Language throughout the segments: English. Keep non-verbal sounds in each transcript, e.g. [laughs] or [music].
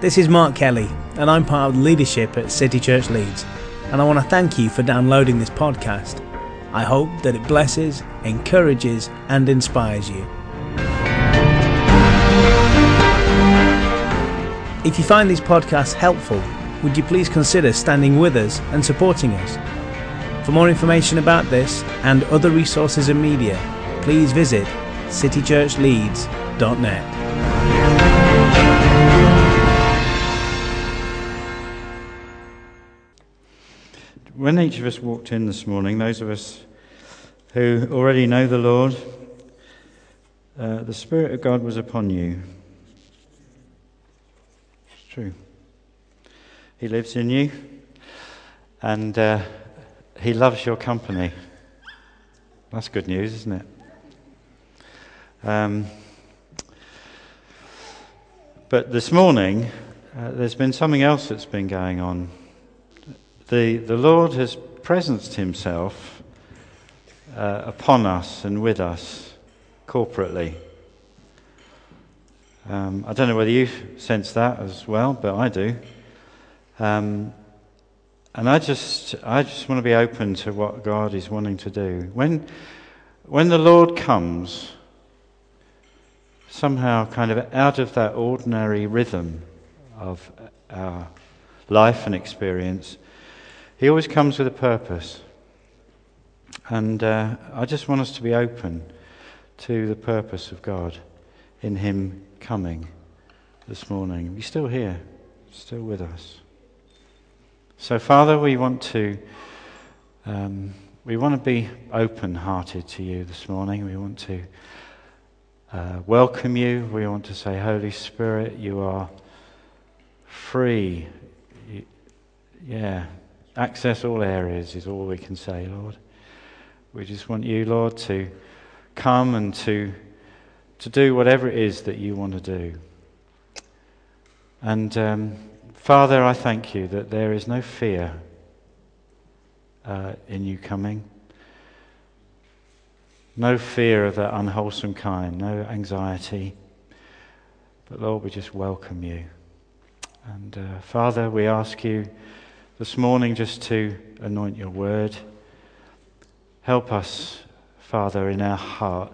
This is Mark Kelly, and I'm part of leadership at City Church Leeds. And I want to thank you for downloading this podcast. I hope that it blesses, encourages, and inspires you. If you find these podcasts helpful, would you please consider standing with us and supporting us? For more information about this and other resources and media, please visit citychurchleeds.net. When each of us walked in this morning, those of us who already know the Lord, uh, the Spirit of God was upon you. It's true. He lives in you, and uh, He loves your company. That's good news, isn't it? Um, but this morning, uh, there's been something else that's been going on the, the Lord has presenced himself uh, upon us and with us corporately. Um, I don't know whether you sense that as well, but I do. Um, and I just, I just want to be open to what God is wanting to do. When, when the Lord comes, somehow kind of out of that ordinary rhythm of our life and experience, he always comes with a purpose. And uh, I just want us to be open to the purpose of God in Him coming this morning. He's still here, still with us. So, Father, we want to. Um, we want to be open hearted to you this morning. We want to uh, welcome you. We want to say, Holy Spirit, you are free. You, yeah, Access all areas is all we can say, Lord. We just want you, Lord, to come and to, to do whatever it is that you want to do. And um, Father, I thank you that there is no fear uh, in you coming. No fear of that unwholesome kind, no anxiety. But Lord, we just welcome you. And uh, Father, we ask you this morning just to anoint your word. Help us, Father, in our heart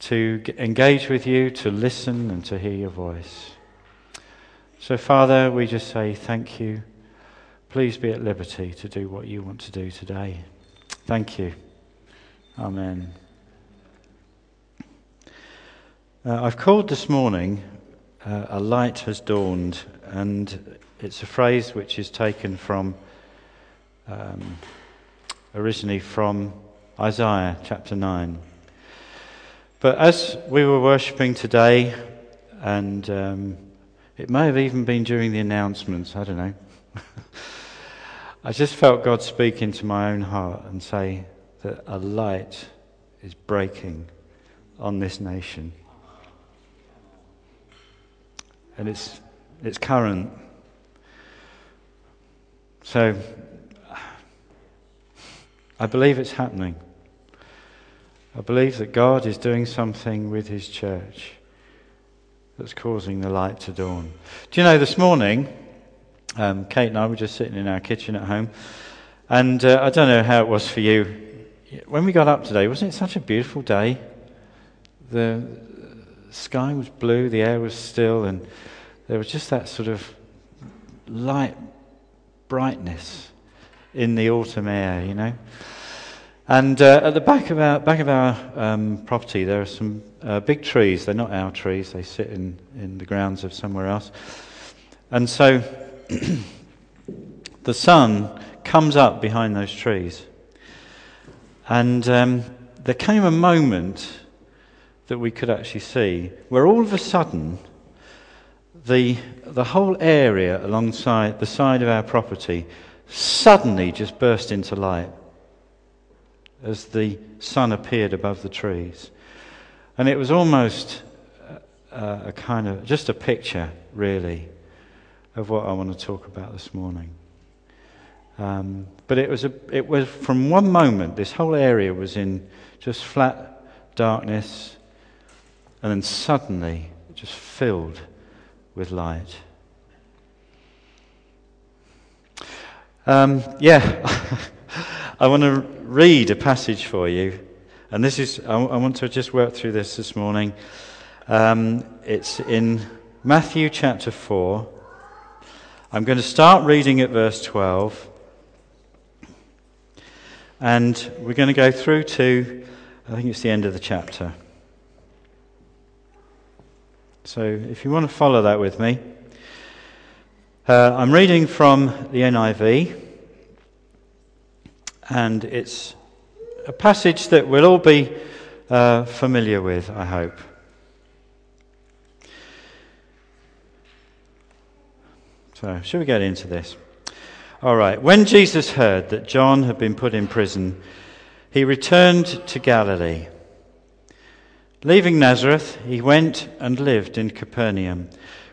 to engage with you, to listen, and to hear your voice. So, Father, we just say thank you. Please be at liberty to do what you want to do today. Thank you. Amen. Uh, I've called this morning uh, A Light Has Dawned, and it's a phrase which is taken from, um, originally from Isaiah chapter 9. But as we were worshipping today, and um, it may have even been during the announcements, I don't know. [laughs] I just felt God speak into my own heart and say that a light is breaking on this nation. And it's, it's current. So, I believe it's happening. I believe that God is doing something with His church that's causing the light to dawn. Do you know, this morning, um, Kate and I were just sitting in our kitchen at home, and uh, I don't know how it was for you. When we got up today, wasn't it such a beautiful day? The sky was blue, the air was still, and there was just that sort of light brightness in the autumn air, you know. And uh, at the back of our, back of our um, property, there are some uh, big trees. They're not our trees, they sit in, in the grounds of somewhere else. And so [clears throat] the sun comes up behind those trees. And um, there came a moment that we could actually see where all of a sudden the, the whole area alongside the side of our property suddenly just burst into light as the sun appeared above the trees. And it was almost a, a kind of just a picture, really, of what I want to talk about this morning. Um, but it was, a, it was from one moment, this whole area was in just flat darkness, and then suddenly just filled with light. Um, yeah, [laughs] I want to read a passage for you. And this is, I, I want to just work through this this morning. Um, it's in Matthew chapter 4. I'm going to start reading at verse 12. And we're going to go through to, I think it's the end of the chapter. So if you want to follow that with me, uh, I'm reading from the NIV, and it's a passage that we'll all be uh, familiar with, I hope. So, should we get into this? All right. When Jesus heard that John had been put in prison, he returned to Galilee. Leaving Nazareth, he went and lived in Capernaum,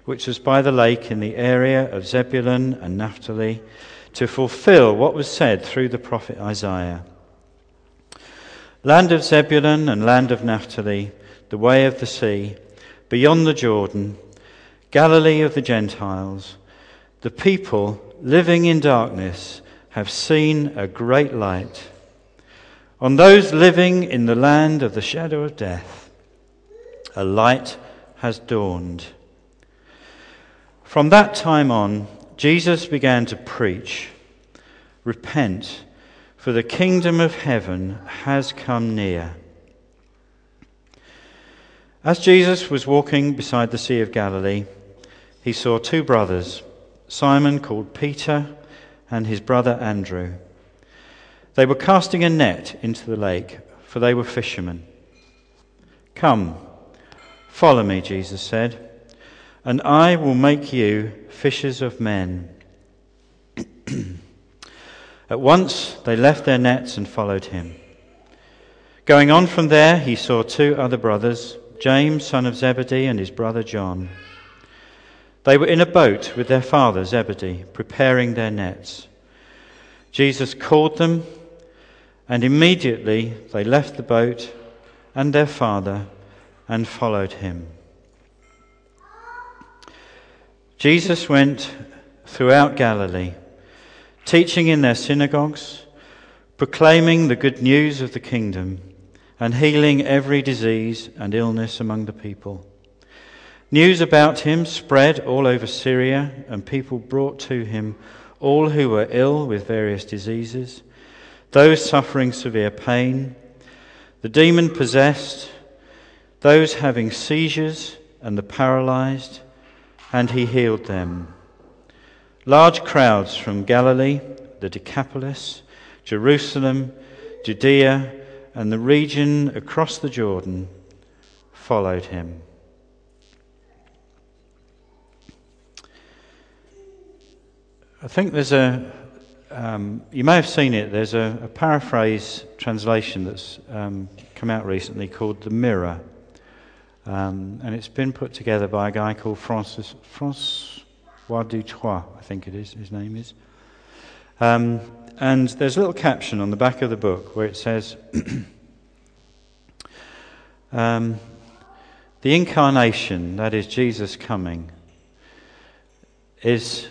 which was by the lake in the area of Zebulun and Naphtali, to fulfill what was said through the prophet Isaiah. Land of Zebulun and land of Naphtali, the way of the sea, beyond the Jordan, Galilee of the Gentiles, the people living in darkness have seen a great light. On those living in the land of the shadow of death, a light has dawned. From that time on, Jesus began to preach Repent, for the kingdom of heaven has come near. As Jesus was walking beside the Sea of Galilee, he saw two brothers, Simon called Peter and his brother Andrew. They were casting a net into the lake, for they were fishermen. Come, follow me, Jesus said, and I will make you fishers of men. [clears throat] At once they left their nets and followed him. Going on from there, he saw two other brothers, James, son of Zebedee, and his brother John. They were in a boat with their father Zebedee, preparing their nets. Jesus called them, and immediately they left the boat and their father and followed him. Jesus went throughout Galilee teaching in their synagogues, proclaiming the good news of the kingdom, and healing every disease and illness among the people. News about him spread all over Syria, and people brought to him all who were ill with various diseases, those suffering severe pain, the demon possessed, those having seizures, and the paralyzed, and he healed them. Large crowds from Galilee, the Decapolis, Jerusalem, Judea, and the region across the Jordan followed him. I think there's a, um, you may have seen it, there's a, a paraphrase translation that's um, come out recently called The Mirror. Um, and it's been put together by a guy called Francis, Francis Roi du Trois, I think it is, his name is. Um, and there's a little caption on the back of the book where it says, [clears throat] um, The incarnation, that is Jesus coming, is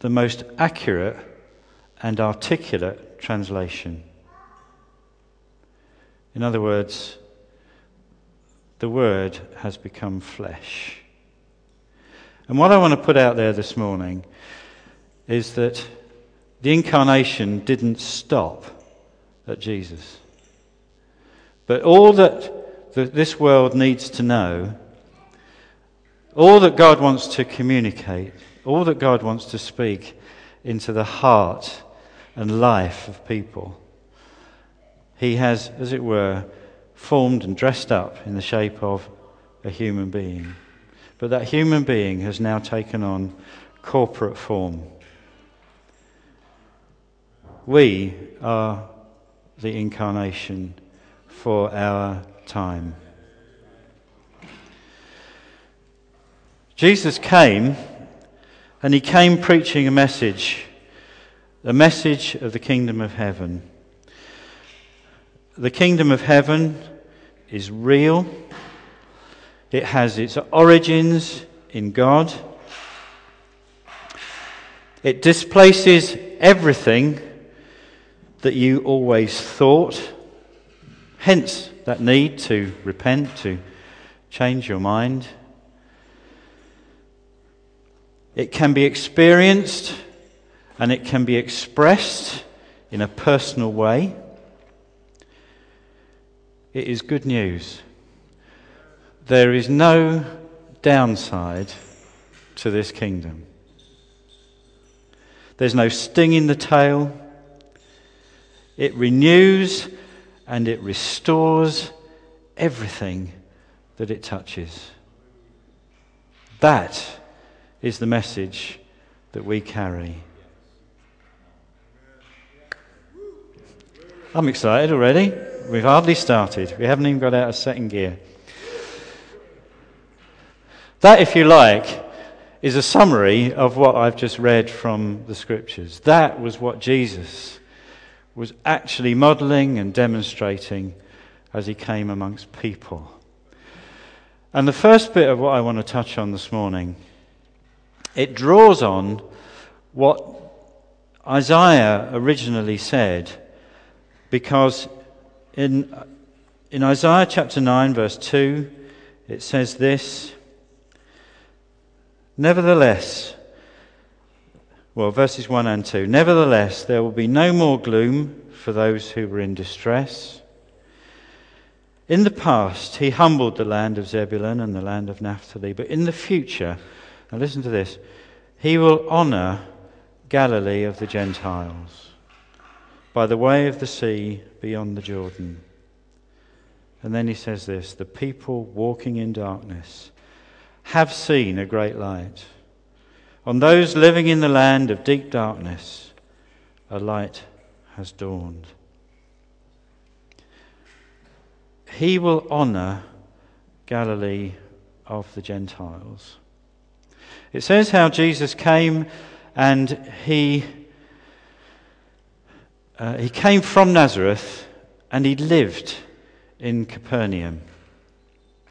the most accurate and articulate translation. In other words, the Word has become flesh. And what I want to put out there this morning is that the incarnation didn't stop at Jesus. But all that, that this world needs to know, all that God wants to communicate, all that God wants to speak into the heart and life of people, He has, as it were, formed and dressed up in the shape of a human being. But that human being has now taken on corporate form. We are the incarnation for our time. Jesus came, and he came preaching a message, a message of the kingdom of heaven. The kingdom of heaven is real. It has its origins in God. It displaces everything that you always thought, hence that need to repent, to change your mind. It can be experienced and it can be expressed in a personal way. It is good news. There is no downside to this kingdom. There's no sting in the tail. It renews and it restores everything that it touches. That is the message that we carry. I'm excited already. We've hardly started. We haven't even got out of second gear. That, if you like, is a summary of what I've just read from the scriptures. That was what Jesus was actually modeling and demonstrating as he came amongst people. And the first bit of what I want to touch on this morning, it draws on what Isaiah originally said, because in, in Isaiah chapter 9, verse 2, it says this Nevertheless, well, verses 1 and 2 Nevertheless, there will be no more gloom for those who were in distress. In the past, he humbled the land of Zebulun and the land of Naphtali, but in the future, now listen to this, he will honor Galilee of the Gentiles by the way of the sea beyond the Jordan. And then he says this the people walking in darkness have seen a great light. On those living in the land of deep darkness, a light has dawned. He will honor Galilee of the Gentiles. It says how Jesus came and he, uh, he came from Nazareth and he lived in Capernaum.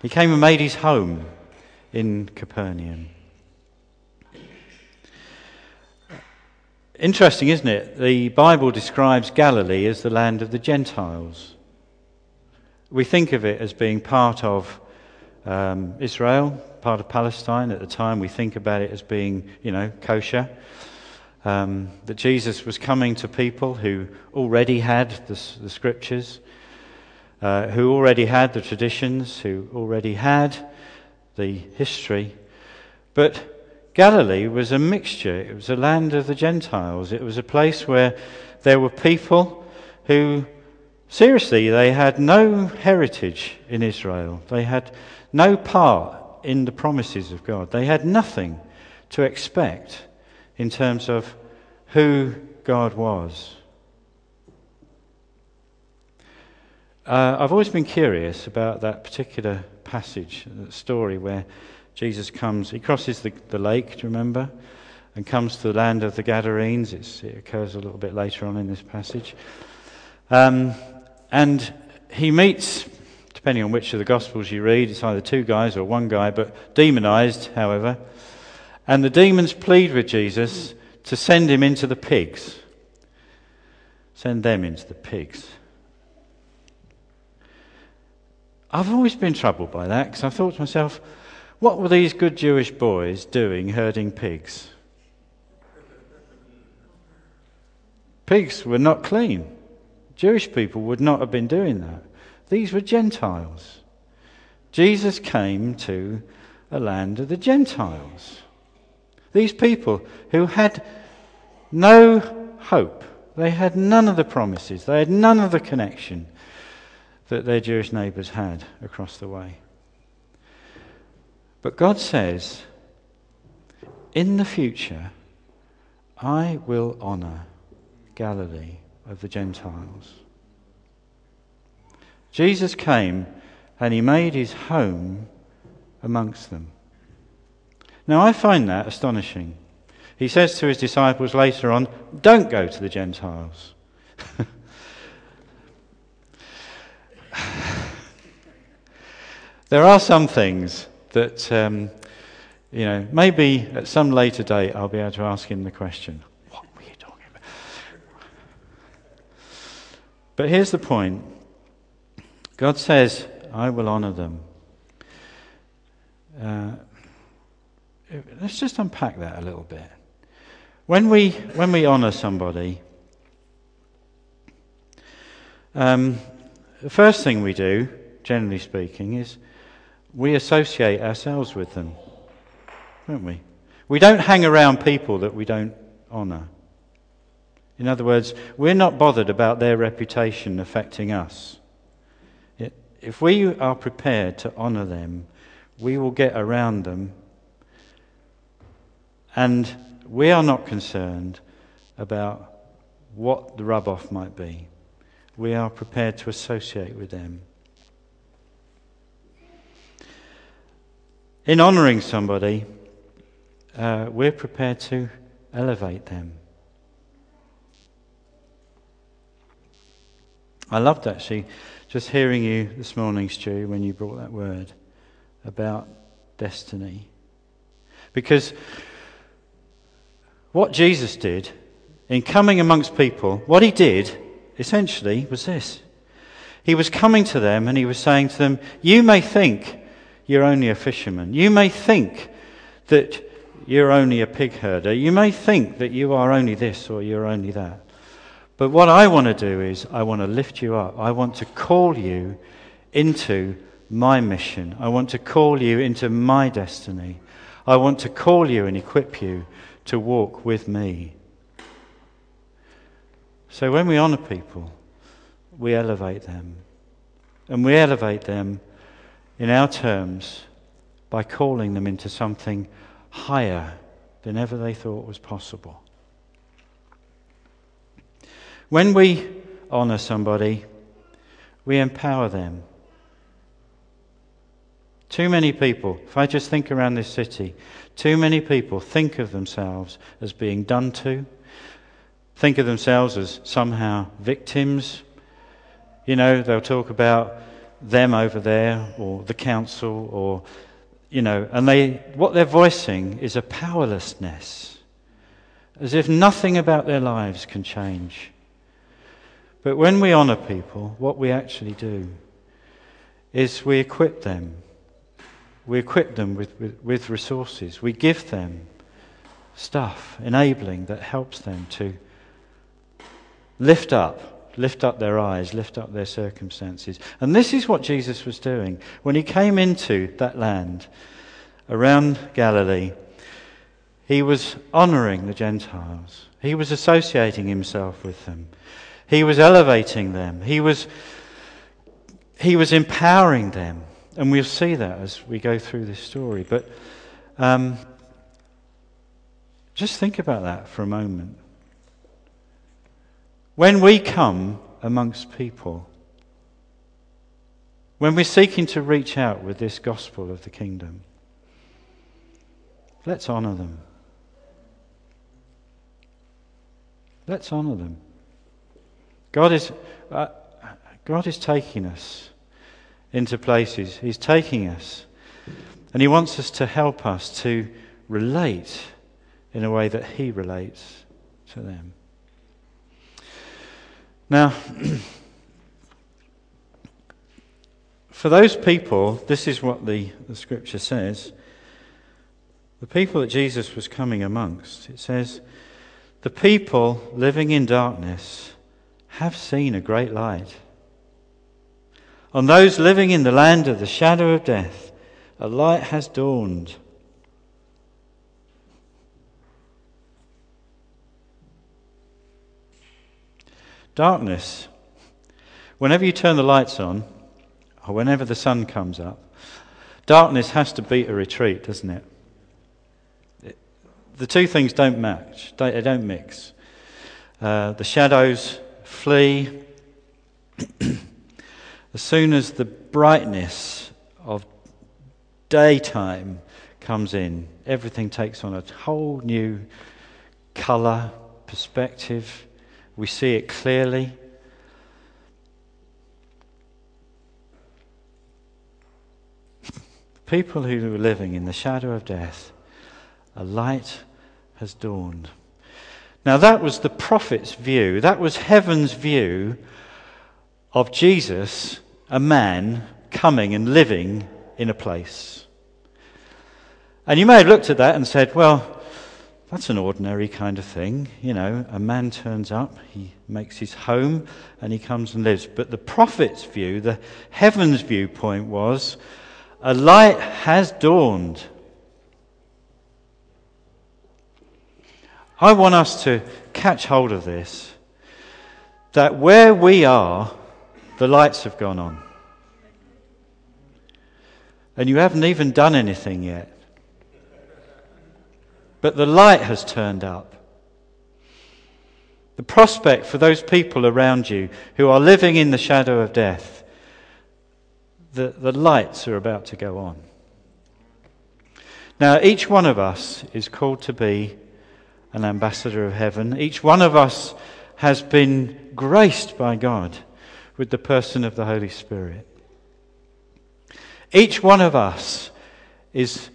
He came and made his home in Capernaum. Interesting, isn't it? The Bible describes Galilee as the land of the Gentiles. We think of it as being part of um, Israel, part of Palestine. At the time, we think about it as being, you know, kosher. Um, that Jesus was coming to people who already had the, the scriptures, uh, who already had the traditions, who already had the history. But Galilee was a mixture. It was a land of the Gentiles. It was a place where there were people who, seriously, they had no heritage in Israel. They had no part in the promises of God. They had nothing to expect in terms of who God was. Uh, I've always been curious about that particular passage, that story where Jesus comes, he crosses the, the lake, do you remember? And comes to the land of the Gadarenes. It's, it occurs a little bit later on in this passage. Um, and he meets, depending on which of the Gospels you read, it's either two guys or one guy, but demonized, however. And the demons plead with Jesus to send him into the pigs. Send them into the pigs. I've always been troubled by that because I thought to myself, what were these good Jewish boys doing herding pigs? Pigs were not clean. Jewish people would not have been doing that. These were Gentiles. Jesus came to a land of the Gentiles. These people who had no hope, they had none of the promises, they had none of the connection that their Jewish neighbours had across the way. But God says, in the future, I will honour Galilee of the Gentiles. Jesus came and he made his home amongst them. Now, I find that astonishing. He says to his disciples later on, Don't go to the Gentiles. [laughs] there are some things that um, You know, maybe at some later date I'll be able to ask him the question What were you talking about? But here's the point God says, I will honor them. Uh, let's just unpack that a little bit. When we, when we honor somebody, um, the first thing we do, generally speaking, is we associate ourselves with them, don't we? We don't hang around people that we don't honour. In other words, we're not bothered about their reputation affecting us. If we are prepared to honour them, we will get around them, and we are not concerned about what the rub off might be. We are prepared to associate with them. In honouring somebody, uh, we're prepared to elevate them. I loved actually just hearing you this morning, Stu, when you brought that word about destiny. Because what Jesus did in coming amongst people, what he did essentially was this. He was coming to them and he was saying to them, You may think you're only a fisherman. You may think that you're only a pig herder. You may think that you are only this or you're only that. But what I want to do is, I want to lift you up. I want to call you into my mission. I want to call you into my destiny. I want to call you and equip you to walk with me. So when we honor people, we elevate them. And we elevate them in our terms by calling them into something higher than ever they thought was possible. When we honor somebody, we empower them. Too many people, if I just think around this city, too many people think of themselves as being done to, think of themselves as somehow victims. You know, they'll talk about them over there or the council or you know and they what they're voicing is a powerlessness as if nothing about their lives can change but when we honor people what we actually do is we equip them we equip them with, with, with resources we give them stuff enabling that helps them to lift up lift up their eyes, lift up their circumstances. And this is what Jesus was doing. When he came into that land around Galilee, he was honoring the Gentiles, he was associating himself with them, he was elevating them, he was, he was empowering them. And we'll see that as we go through this story. But um, just think about that for a moment. When we come amongst people, when we're seeking to reach out with this gospel of the kingdom, let's honour them. Let's honour them. God is, uh, God is taking us into places. He's taking us. And He wants us to help us to relate in a way that He relates to them. Now, [clears throat] for those people, this is what the, the scripture says. The people that Jesus was coming amongst, it says, the people living in darkness have seen a great light. On those living in the land of the shadow of death, a light has dawned. Darkness. Whenever you turn the lights on, or whenever the sun comes up, darkness has to beat a retreat, doesn't it? the two things don't match, they don't mix. Uh, the shadows flee. [clears throat] as soon as the brightness of daytime comes in, everything takes on a whole new colour, perspective. We see it clearly. People who were living in the shadow of death a light has dawned. Now, that was the prophet's view. That was heaven's view of Jesus, a man coming and living in a place. And you may have looked at that and said, well, that's an ordinary kind of thing. You know, a man turns up, he makes his home, and he comes and lives. But the prophet's view, the heaven's viewpoint was, a light has dawned. I want us to catch hold of this that where we are, the lights have gone on. And you haven't even done anything yet. But the light has turned up. The prospect for those people around you who are living in the shadow of death, the, the lights are about to go on. Now, each one of us is called to be an ambassador of heaven. Each one of us has been graced by God with the person of the Holy Spirit. Each one of us is,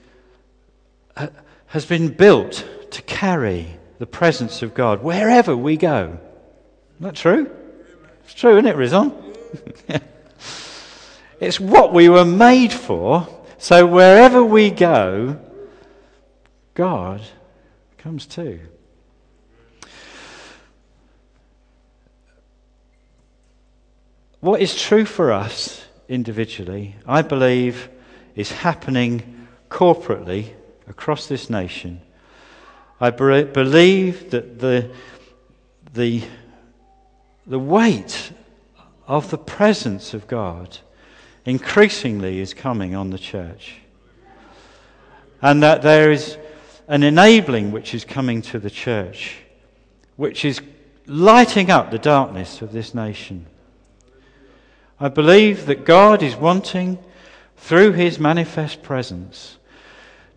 has been built to carry the presence of God wherever we go. Isn't that true? It's true, isn't it, Rizon? [laughs] it's what we were made for. So wherever we go, God comes too. What is true for us individually, I believe, is happening corporately across this nation. I believe that the, the, the weight of the presence of God increasingly is coming on the church. And that there is an enabling which is coming to the church, which is lighting up the darkness of this nation. I believe that God is wanting, through his manifest presence,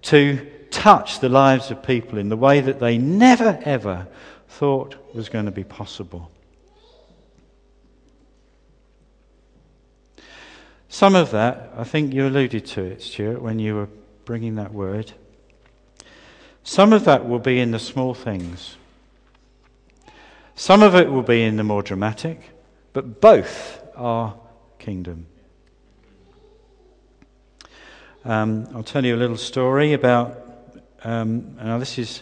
to touch the lives of people in the way that they never ever thought was going to be possible. Some of that, I think you alluded to it, Stuart, when you were bringing that word. Some of that will be in the small things. Some of it will be in the more dramatic, but both are kingdom. Um, I'll tell you a little story about. Um, now, this is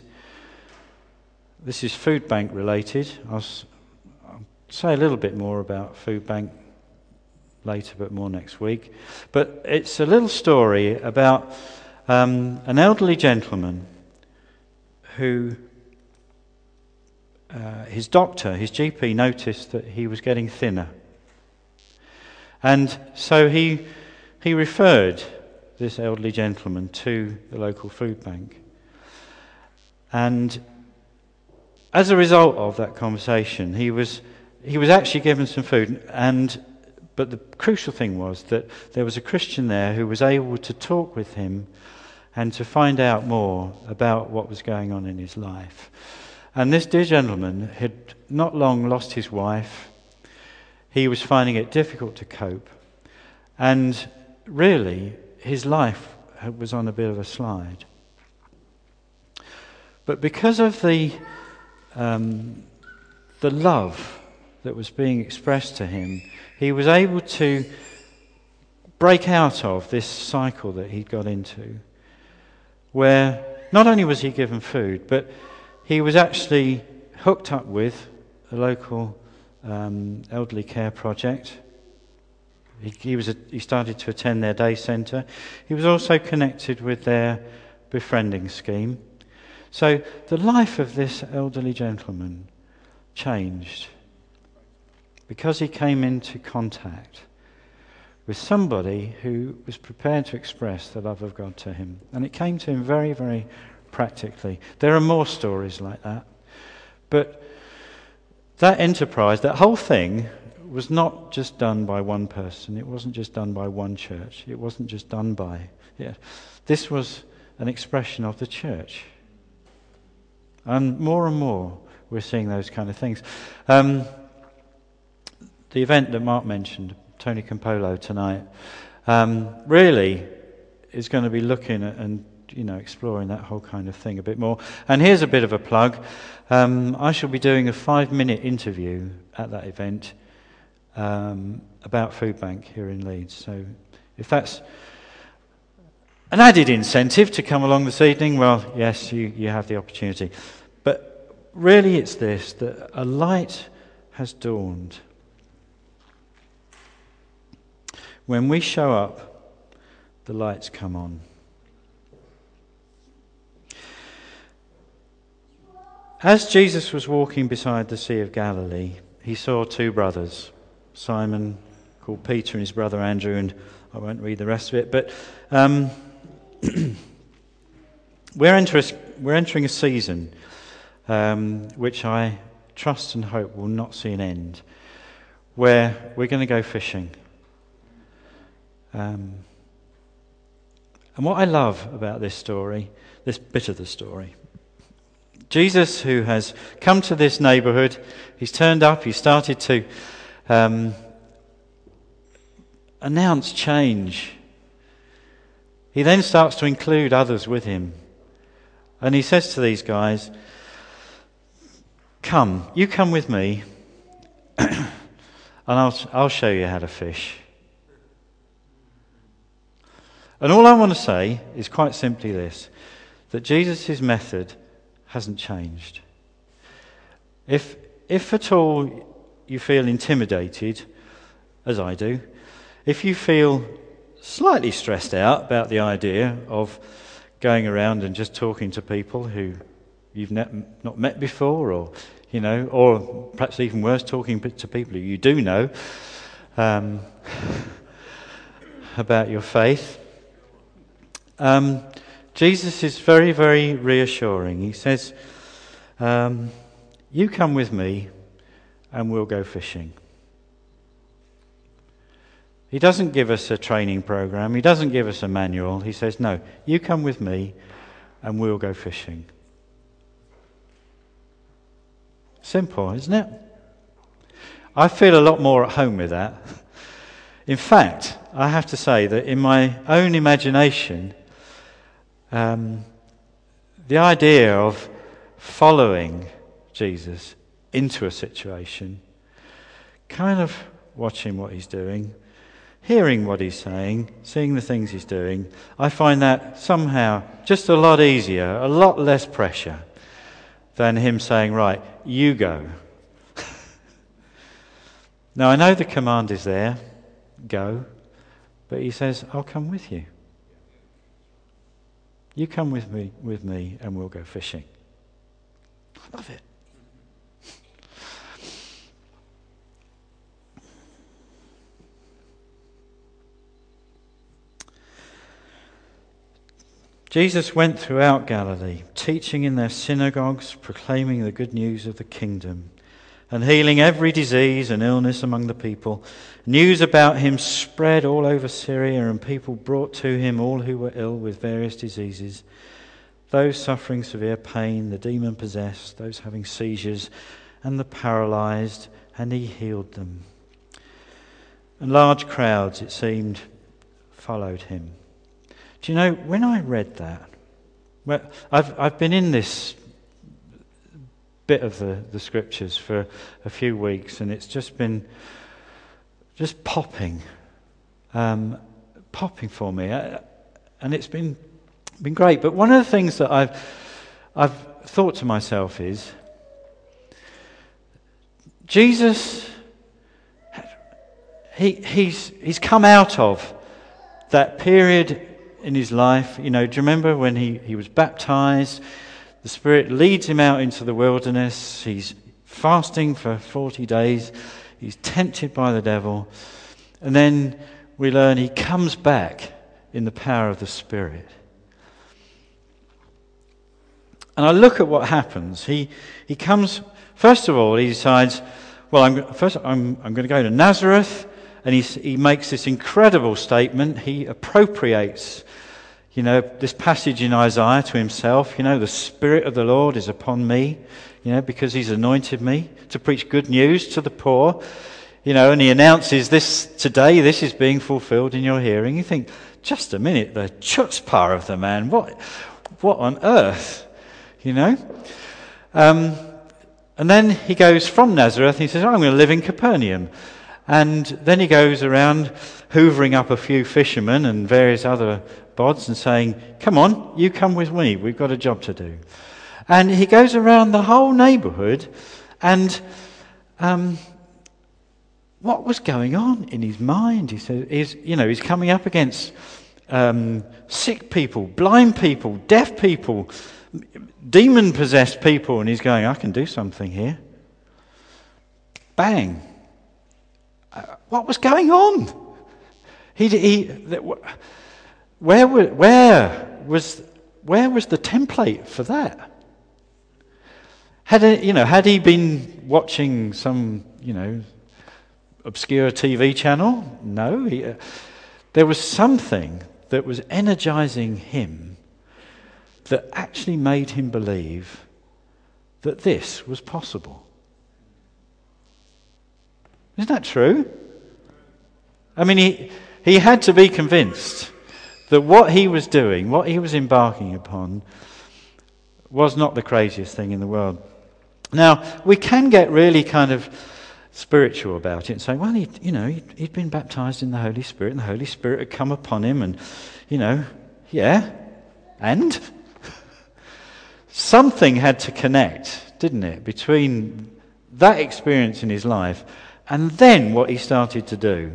this is food bank related. I'll, I'll, say a little bit more about food bank later, but more next week. But it's a little story about um, an elderly gentleman who. Uh, his doctor, his GP, noticed that he was getting thinner. And so he, he referred this elderly gentleman to the local food bank. And as a result of that conversation, he was, he was actually given some food. And, but the crucial thing was that there was a Christian there who was able to talk with him and to find out more about what was going on in his life. And this dear gentleman had not long lost his wife he was finding it difficult to cope. And really, his life was on a bit of a slide. But because of the, um, the love that was being expressed to him, he was able to break out of this cycle that he'd got into, where not only was he given food, but he was actually hooked up with a local um, elderly care project. He, he, was a, he started to attend their day centre. He was also connected with their befriending scheme. So the life of this elderly gentleman changed because he came into contact with somebody who was prepared to express the love of God to him. And it came to him very, very practically. There are more stories like that. But that enterprise, that whole thing, was not just done by one person. It wasn't just done by one church. It wasn't just done by. Yeah. This was an expression of the church. And more and more, we're seeing those kind of things. Um, the event that Mark mentioned, Tony Campolo tonight, um, really is going to be looking at and you know, exploring that whole kind of thing a bit more. And here's a bit of a plug. Um, I shall be doing a five-minute interview at that event um, about Food Bank here in Leeds. So if that's an added incentive to come along this evening, well, yes, you, you have the opportunity. But really, it's this that a light has dawned. When we show up, the lights come on. As Jesus was walking beside the Sea of Galilee, he saw two brothers, Simon, called Peter, and his brother Andrew, and I won't read the rest of it, but um, [clears throat] we're, enter- we're, entering a season um, which I trust and hope will not see an end, where we're going to go fishing. Um, and what I love about this story, this bit of the story, Jesus, who has come to this neighborhood, he's turned up, he started to um, announce change. He then starts to include others with him. And he says to these guys, Come, you come with me, [clears throat] and I'll, I'll show you how to fish. And all I want to say is quite simply this that Jesus' method hasn't changed. If, if at all you feel intimidated, as I do, if you feel slightly stressed out about the idea of going around and just talking to people who you've not met before, or you know, or perhaps even worse, talking to people who you do know um, [laughs] about your faith. Um, Jesus is very, very reassuring. He says, um, You come with me and we'll go fishing. He doesn't give us a training program, he doesn't give us a manual. He says, No, you come with me and we'll go fishing. Simple, isn't it? I feel a lot more at home with that. In fact, I have to say that in my own imagination, um, the idea of following Jesus into a situation, kind of watching what he's doing, hearing what he's saying, seeing the things he's doing, I find that somehow just a lot easier, a lot less pressure than him saying, Right, you go. [laughs] now, I know the command is there go, but he says, I'll come with you. You come with me, with me and we'll go fishing. I love it. Jesus went throughout Galilee, teaching in their synagogues, proclaiming the good news of the kingdom, and healing every disease and illness among the people. News about him spread all over Syria, and people brought to him all who were ill with various diseases those suffering severe pain, the demon possessed, those having seizures, and the paralyzed, and he healed them. And large crowds, it seemed, followed him. Do you know, when I read that, well, I've, I've been in this bit of the, the scriptures for a few weeks, and it's just been just popping, um, popping for me. Uh, and it's been, been great. But one of the things that I've, I've thought to myself is Jesus, he, he's, he's come out of that period in his life. You know, do you remember when he, he was baptized? The Spirit leads him out into the wilderness. He's fasting for 40 days. He's tempted by the devil. And then we learn he comes back in the power of the Spirit. And I look at what happens. He, he comes, first of all, he decides, well, I'm, first I'm, I'm going to go to Nazareth. And he, he makes this incredible statement. He appropriates, you know, this passage in Isaiah to himself. You know, the Spirit of the Lord is upon me, you know, because he's anointed me to preach good news to the poor. you know, and he announces this today, this is being fulfilled in your hearing. You think, just a minute, the chutzpah of the man. What, what on earth? You know? Um, and then he goes from Nazareth, he says, oh, I'm going to live in Capernaum. And then he goes around hoovering up a few fishermen and various other bods and saying, Come on, you come with me, we've got a job to do. And he goes around the whole neighborhood and um, what was going on in his mind? He said, he's, you know, he's coming up against um, sick people, blind people, deaf people, demon possessed people, and he's going, I can do something here. Bang. Uh, what was going on? He, he, where, where, was, where was the template for that? Had, you know, had he been watching some, you know, obscure TV channel? No. He, uh, there was something that was energizing him that actually made him believe that this was possible. Isn't that true? I mean, he, he had to be convinced that what he was doing, what he was embarking upon, was not the craziest thing in the world. Now, we can get really kind of spiritual about it and say, well, he, you know, he'd, he'd been baptized in the Holy Spirit and the Holy Spirit had come upon him and, you know, yeah, and? Something had to connect, didn't it, between that experience in his life and then what he started to do.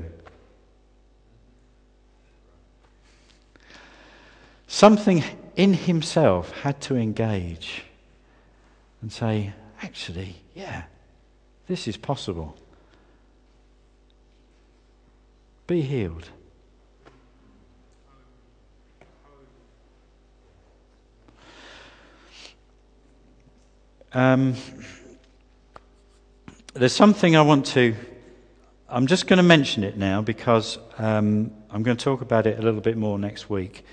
Something in himself had to engage and say, actually, yeah, this is possible. Be healed. Um, there's something I want to. I'm just going to mention it now because um, I'm going to talk about it a little bit more next week.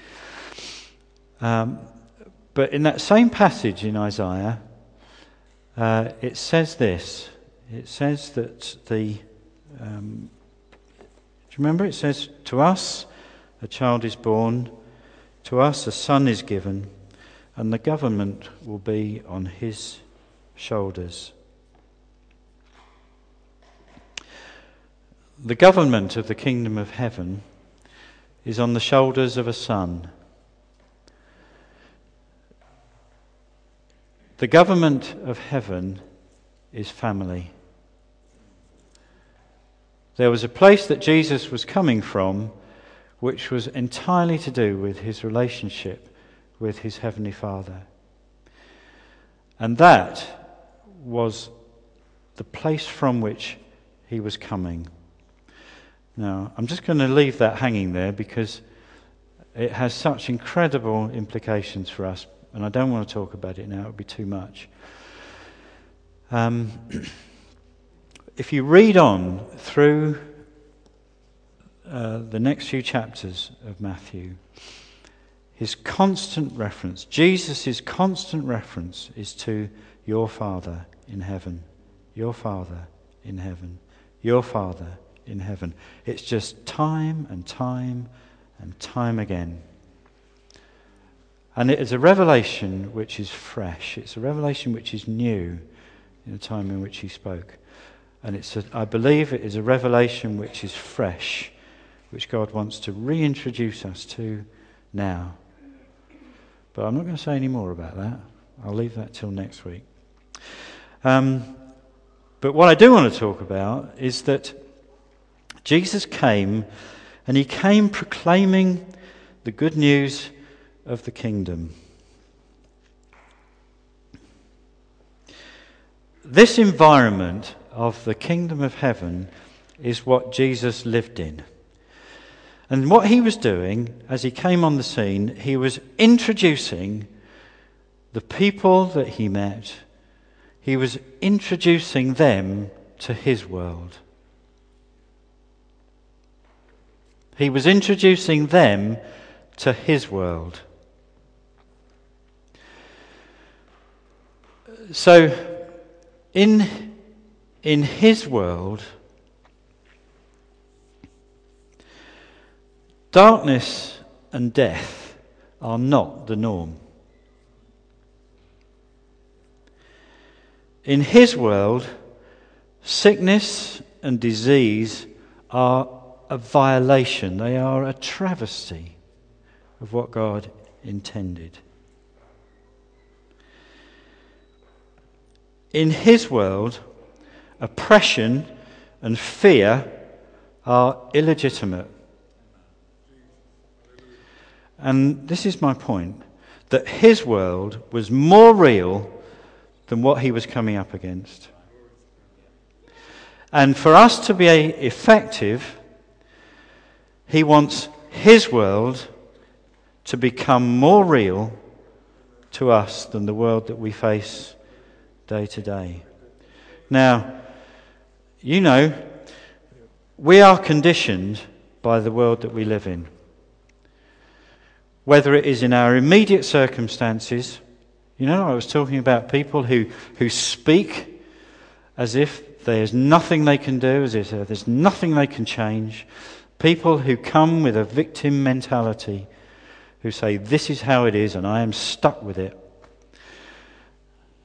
Um, but in that same passage in Isaiah, uh, it says this. It says that the. Um, do you remember? It says, To us a child is born, to us a son is given, and the government will be on his shoulders. The government of the kingdom of heaven is on the shoulders of a son. The government of heaven is family. There was a place that Jesus was coming from which was entirely to do with his relationship with his Heavenly Father. And that was the place from which he was coming. Now, I'm just going to leave that hanging there because it has such incredible implications for us and I don't want to talk about it now, it would be too much. Um, [clears throat] if you read on through uh, the next few chapters of Matthew, his constant reference, Jesus' constant reference is to your Father in heaven, your Father in heaven, your Father in heaven. It's just time and time and time again. And it is a revelation which is fresh. It's a revelation which is new in the time in which he spoke. And it's a, I believe it is a revelation which is fresh, which God wants to reintroduce us to now. But I'm not going to say any more about that. I'll leave that till next week. Um, but what I do want to talk about is that Jesus came, and he came proclaiming the good news of the kingdom. This environment of the kingdom of heaven is what Jesus lived in. And what he was doing as he came on the scene, he was introducing the people that he met, he was introducing them to his world. He was introducing them to his world. So, in, in his world, darkness and death are not the norm. In his world, sickness and disease are a violation, they are a travesty of what God intended. In his world, oppression and fear are illegitimate. And this is my point that his world was more real than what he was coming up against. And for us to be effective, he wants his world to become more real to us than the world that we face day to day. Now, you know, we are conditioned by the world that we live in. Whether it is in our immediate circumstances, you know, I was talking about people who, who speak as if there's nothing they can do, as if there's nothing they can change. People who come with a victim mentality, who say, This is how it is, and I am stuck with it.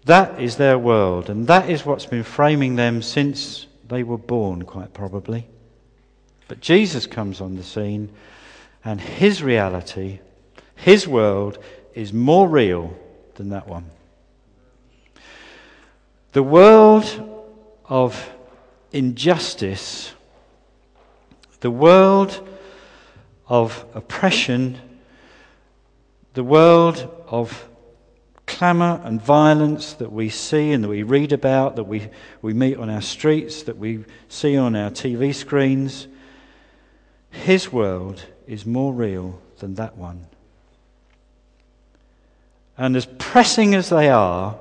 That is their world, and that is what's been framing them since they were born, quite probably. But Jesus comes on the scene, and his reality, his world, is more real than that one. The world of injustice, the world of oppression, the world of clamour and violence that we see and that we read about, that we, we meet on our streets, that we see on our TV screens, his world is more real than that one. And as pressing as they are,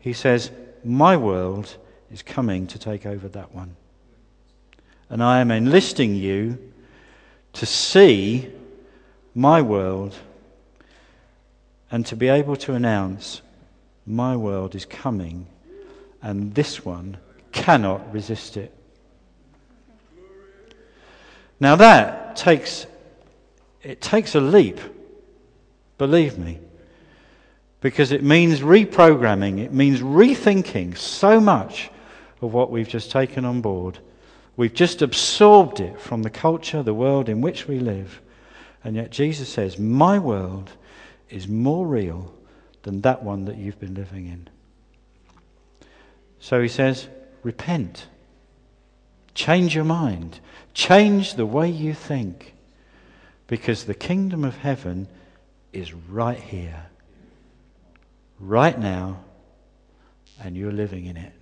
he says, My world is coming to take over that one. And I am enlisting you to see my world and to be able to announce, My world is coming, and this one cannot resist it. Now that takes it takes a leap, believe me. Because it means reprogramming, it means rethinking so much of what we've just taken on board. We've just absorbed it from the culture, the world in which we live. And yet Jesus says, My world is more real than that one that you've been living in. So he says, Repent. Change your mind. Change the way you think. Because the kingdom of heaven is right here, right now, and you're living in it.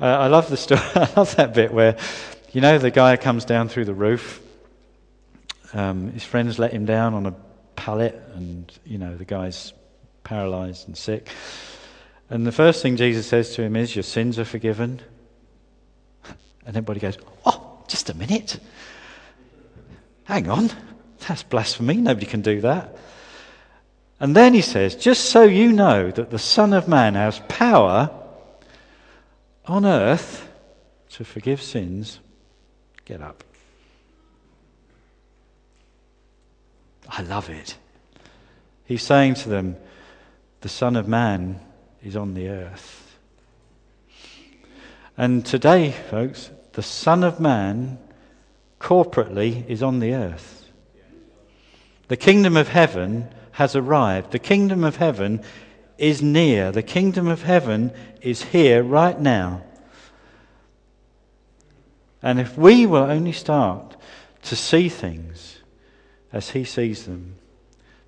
Uh, I love the story. [laughs] I love that bit where, you know, the guy comes down through the roof. Um, his friends let him down on a pallet, and you know the guy's paralyzed and sick. And the first thing Jesus says to him is, "Your sins are forgiven." And everybody goes, "Oh, just a minute. Hang on, that's blasphemy. Nobody can do that." And then he says, "Just so you know that the Son of Man has power." on earth to forgive sins, get up. I love it. He's saying to them, The Son of Man is on the earth. And today, folks, the Son of Man corporately is on the earth. The kingdom of heaven has arrived. The kingdom of heaven is near. The kingdom of heaven is here right now. And if we will only start to see things as He sees them,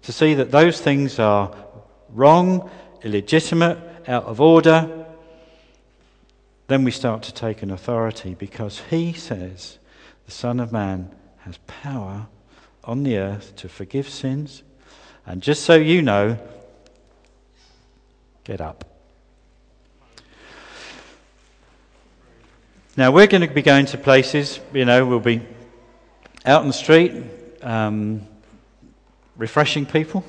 to see that those things are wrong, illegitimate, out of order, then we start to take an authority because He says the Son of Man has power on the earth to forgive sins. And just so you know, Get up. Now, we're going to be going to places, you know, we'll be out in the street, um, refreshing people.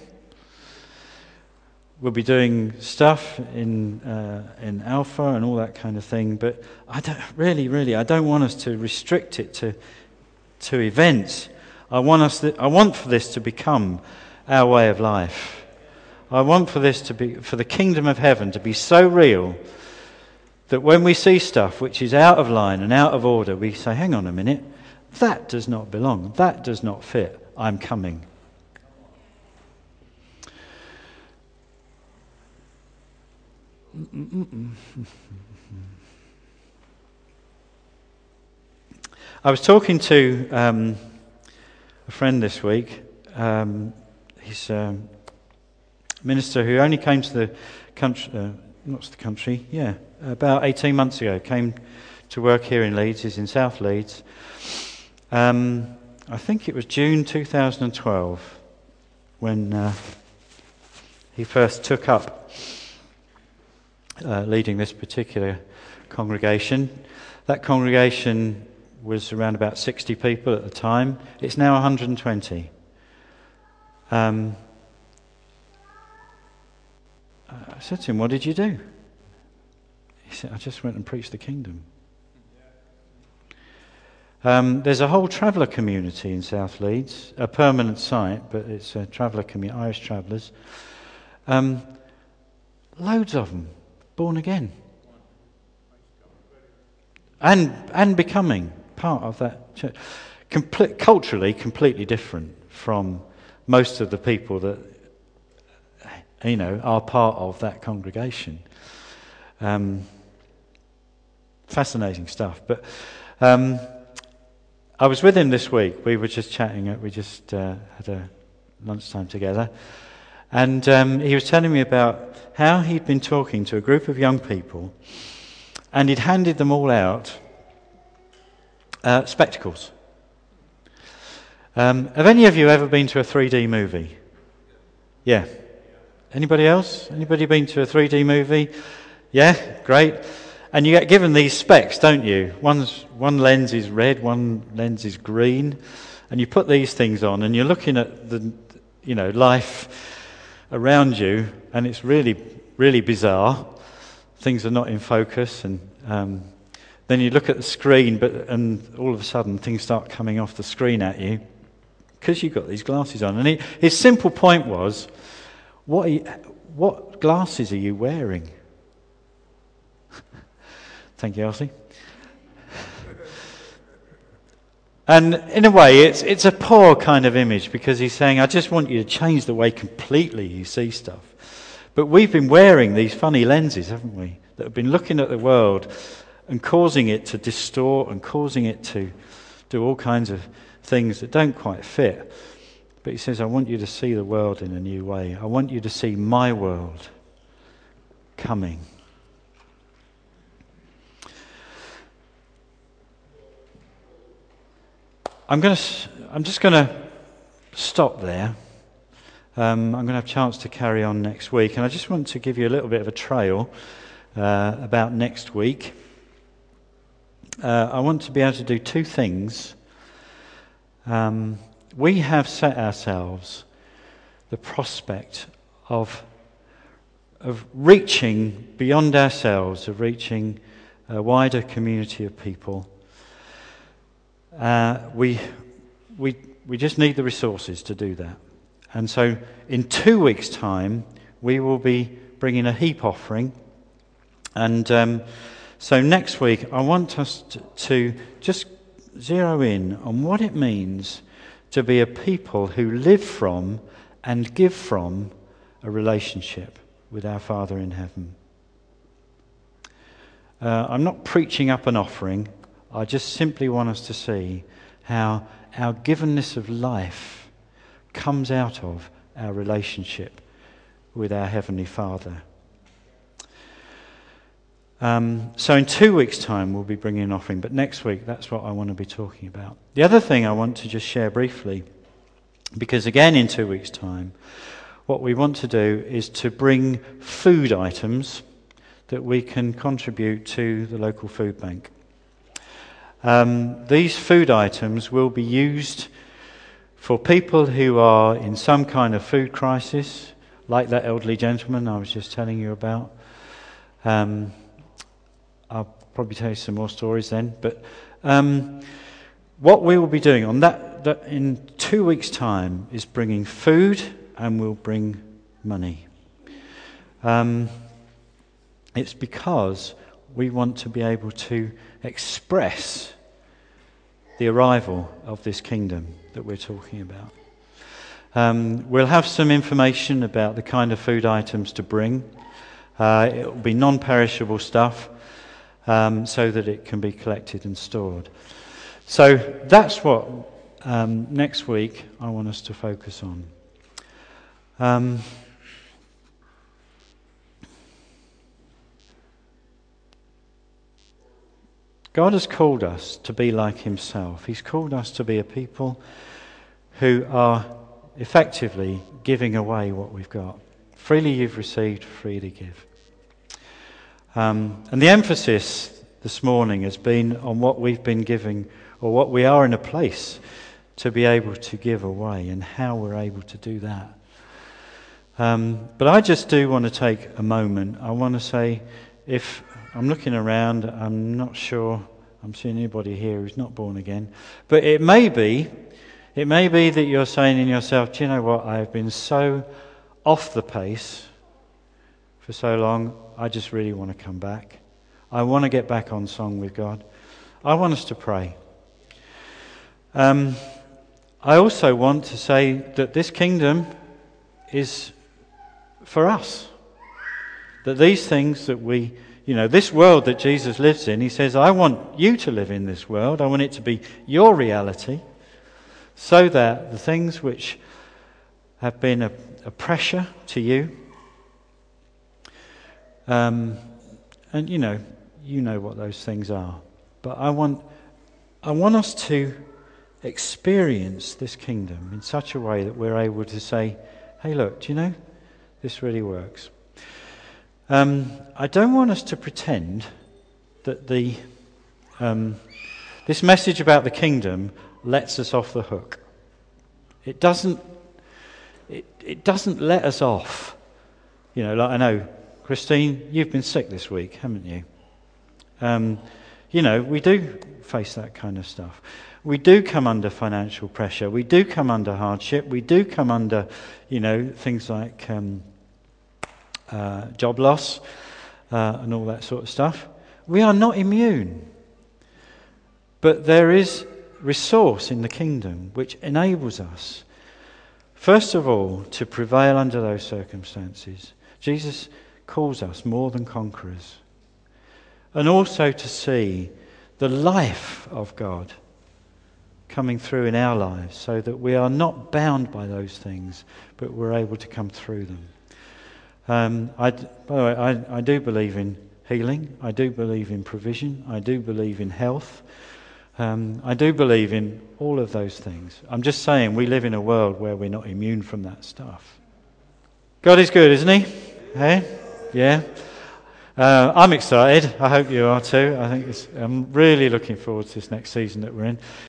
we'll be doing stuff in, uh, in Alpha and all that kind of thing, but I don't, really, really, I don't want us to restrict it to, to events. I want, us to, I want for this to become our way of life. I want for this to be, for the kingdom of heaven to be so real that when we see stuff which is out of line and out of order, we say, hang on a minute, that does not belong, that does not fit, I'm coming. I was talking to um, a friend this week. Um, he's a minister who only came to the country, uh, not to the country, yeah, about 18 months ago. Came to work here in Leeds. He's in South Leeds. Um, I think it was June 2012 when uh, he first took up uh, leading this particular congregation. That congregation was around about 60 people at the time. It's now 120. Um, I said to him, What did you do? He said, I just went and preached the kingdom. Um, there's a whole traveller community in South Leeds, a permanent site, but it's a traveller community, Irish travellers. Um, loads of them born again. And, and becoming part of that church. Comple- culturally, completely different from most of the people that, you know, are part of that congregation. Um, fascinating stuff. But um, I was with him this week. We were just chatting. We just uh, had a lunchtime together. And um, he was telling me about how he'd been talking to a group of young people and he'd handed them all out uh, spectacles. Um, have any of you ever been to a 3D movie? Yeah. Anybody else? Anybody been to a 3D movie? Yeah, great. And you get given these specs, don't you? One's, one lens is red, one lens is green, and you put these things on, and you're looking at the, you know, life around you, and it's really, really bizarre. Things are not in focus, and um, then you look at the screen, but and all of a sudden things start coming off the screen at you because you've got these glasses on. And he, his simple point was, what, you, what glasses are you wearing? Thank you, Elsie. And in a way, it's, it's a poor kind of image because he's saying, I just want you to change the way completely you see stuff. But we've been wearing these funny lenses, haven't we? That have been looking at the world and causing it to distort and causing it to do all kinds of things that don't quite fit. But he says, I want you to see the world in a new way. I want you to see my world coming. I'm, going to, I'm just going to stop there. Um, I'm going to have a chance to carry on next week. And I just want to give you a little bit of a trail uh, about next week. Uh, I want to be able to do two things. Um, we have set ourselves the prospect of, of reaching beyond ourselves, of reaching a wider community of people uh, we, we, we just need the resources to do that. And so, in two weeks' time, we will be bringing a heap offering. And um, so, next week, I want us to, to just zero in on what it means to be a people who live from and give from a relationship with our Father in heaven. Uh, I'm not preaching up an offering. I just simply want us to see how our givenness of life comes out of our relationship with our Heavenly Father. Um, so, in two weeks' time, we'll be bringing an offering, but next week, that's what I want to be talking about. The other thing I want to just share briefly, because again, in two weeks' time, what we want to do is to bring food items that we can contribute to the local food bank. Um, these food items will be used for people who are in some kind of food crisis like that elderly gentleman I was just telling you about. Um, I'll probably tell you some more stories then. But um, what we will be doing on that, that in two weeks' time is bringing food and we'll bring money. Um, it's because we want to be able to express the arrival of this kingdom that we're talking about. Um, we'll have some information about the kind of food items to bring. Uh, it will be non perishable stuff um, so that it can be collected and stored. So that's what um, next week I want us to focus on. God has called us to be like Himself. He's called us to be a people who are effectively giving away what we've got. Freely you've received, freely give. Um, and the emphasis this morning has been on what we've been giving, or what we are in a place to be able to give away, and how we're able to do that. Um, but I just do want to take a moment. I want to say, if I'm looking around, I'm not sure I'm seeing anybody here who's not born again, but it may be it may be that you're saying in yourself, do you know what? I've been so off the pace for so long, I just really want to come back. I want to get back on song with God. I want us to pray. Um, I also want to say that this kingdom is for us. That these things that we, you know, this world that Jesus lives in, he says, I want you to live in this world. I want it to be your reality so that the things which have been a, a pressure to you, um, and you know, you know what those things are. But I want, I want us to experience this kingdom in such a way that we're able to say, hey, look, do you know, this really works. Um, I don't want us to pretend that the, um, this message about the kingdom lets us off the hook. It doesn't, it, it doesn't let us off. You know, like I know, Christine, you've been sick this week, haven't you? Um, you know, we do face that kind of stuff. We do come under financial pressure. We do come under hardship. We do come under, you know, things like um, uh, job loss uh, and all that sort of stuff. We are not immune. But there is resource in the kingdom which enables us, first of all, to prevail under those circumstances. Jesus calls us more than conquerors. And also to see the life of God coming through in our lives so that we are not bound by those things, but we're able to come through them. Um, I, by the way, I, I do believe in healing. I do believe in provision. I do believe in health. Um, I do believe in all of those things. I'm just saying we live in a world where we're not immune from that stuff. God is good, isn't He? Hey? Yeah? Uh, I'm excited. I hope you are too. I think I'm really looking forward to this next season that we're in.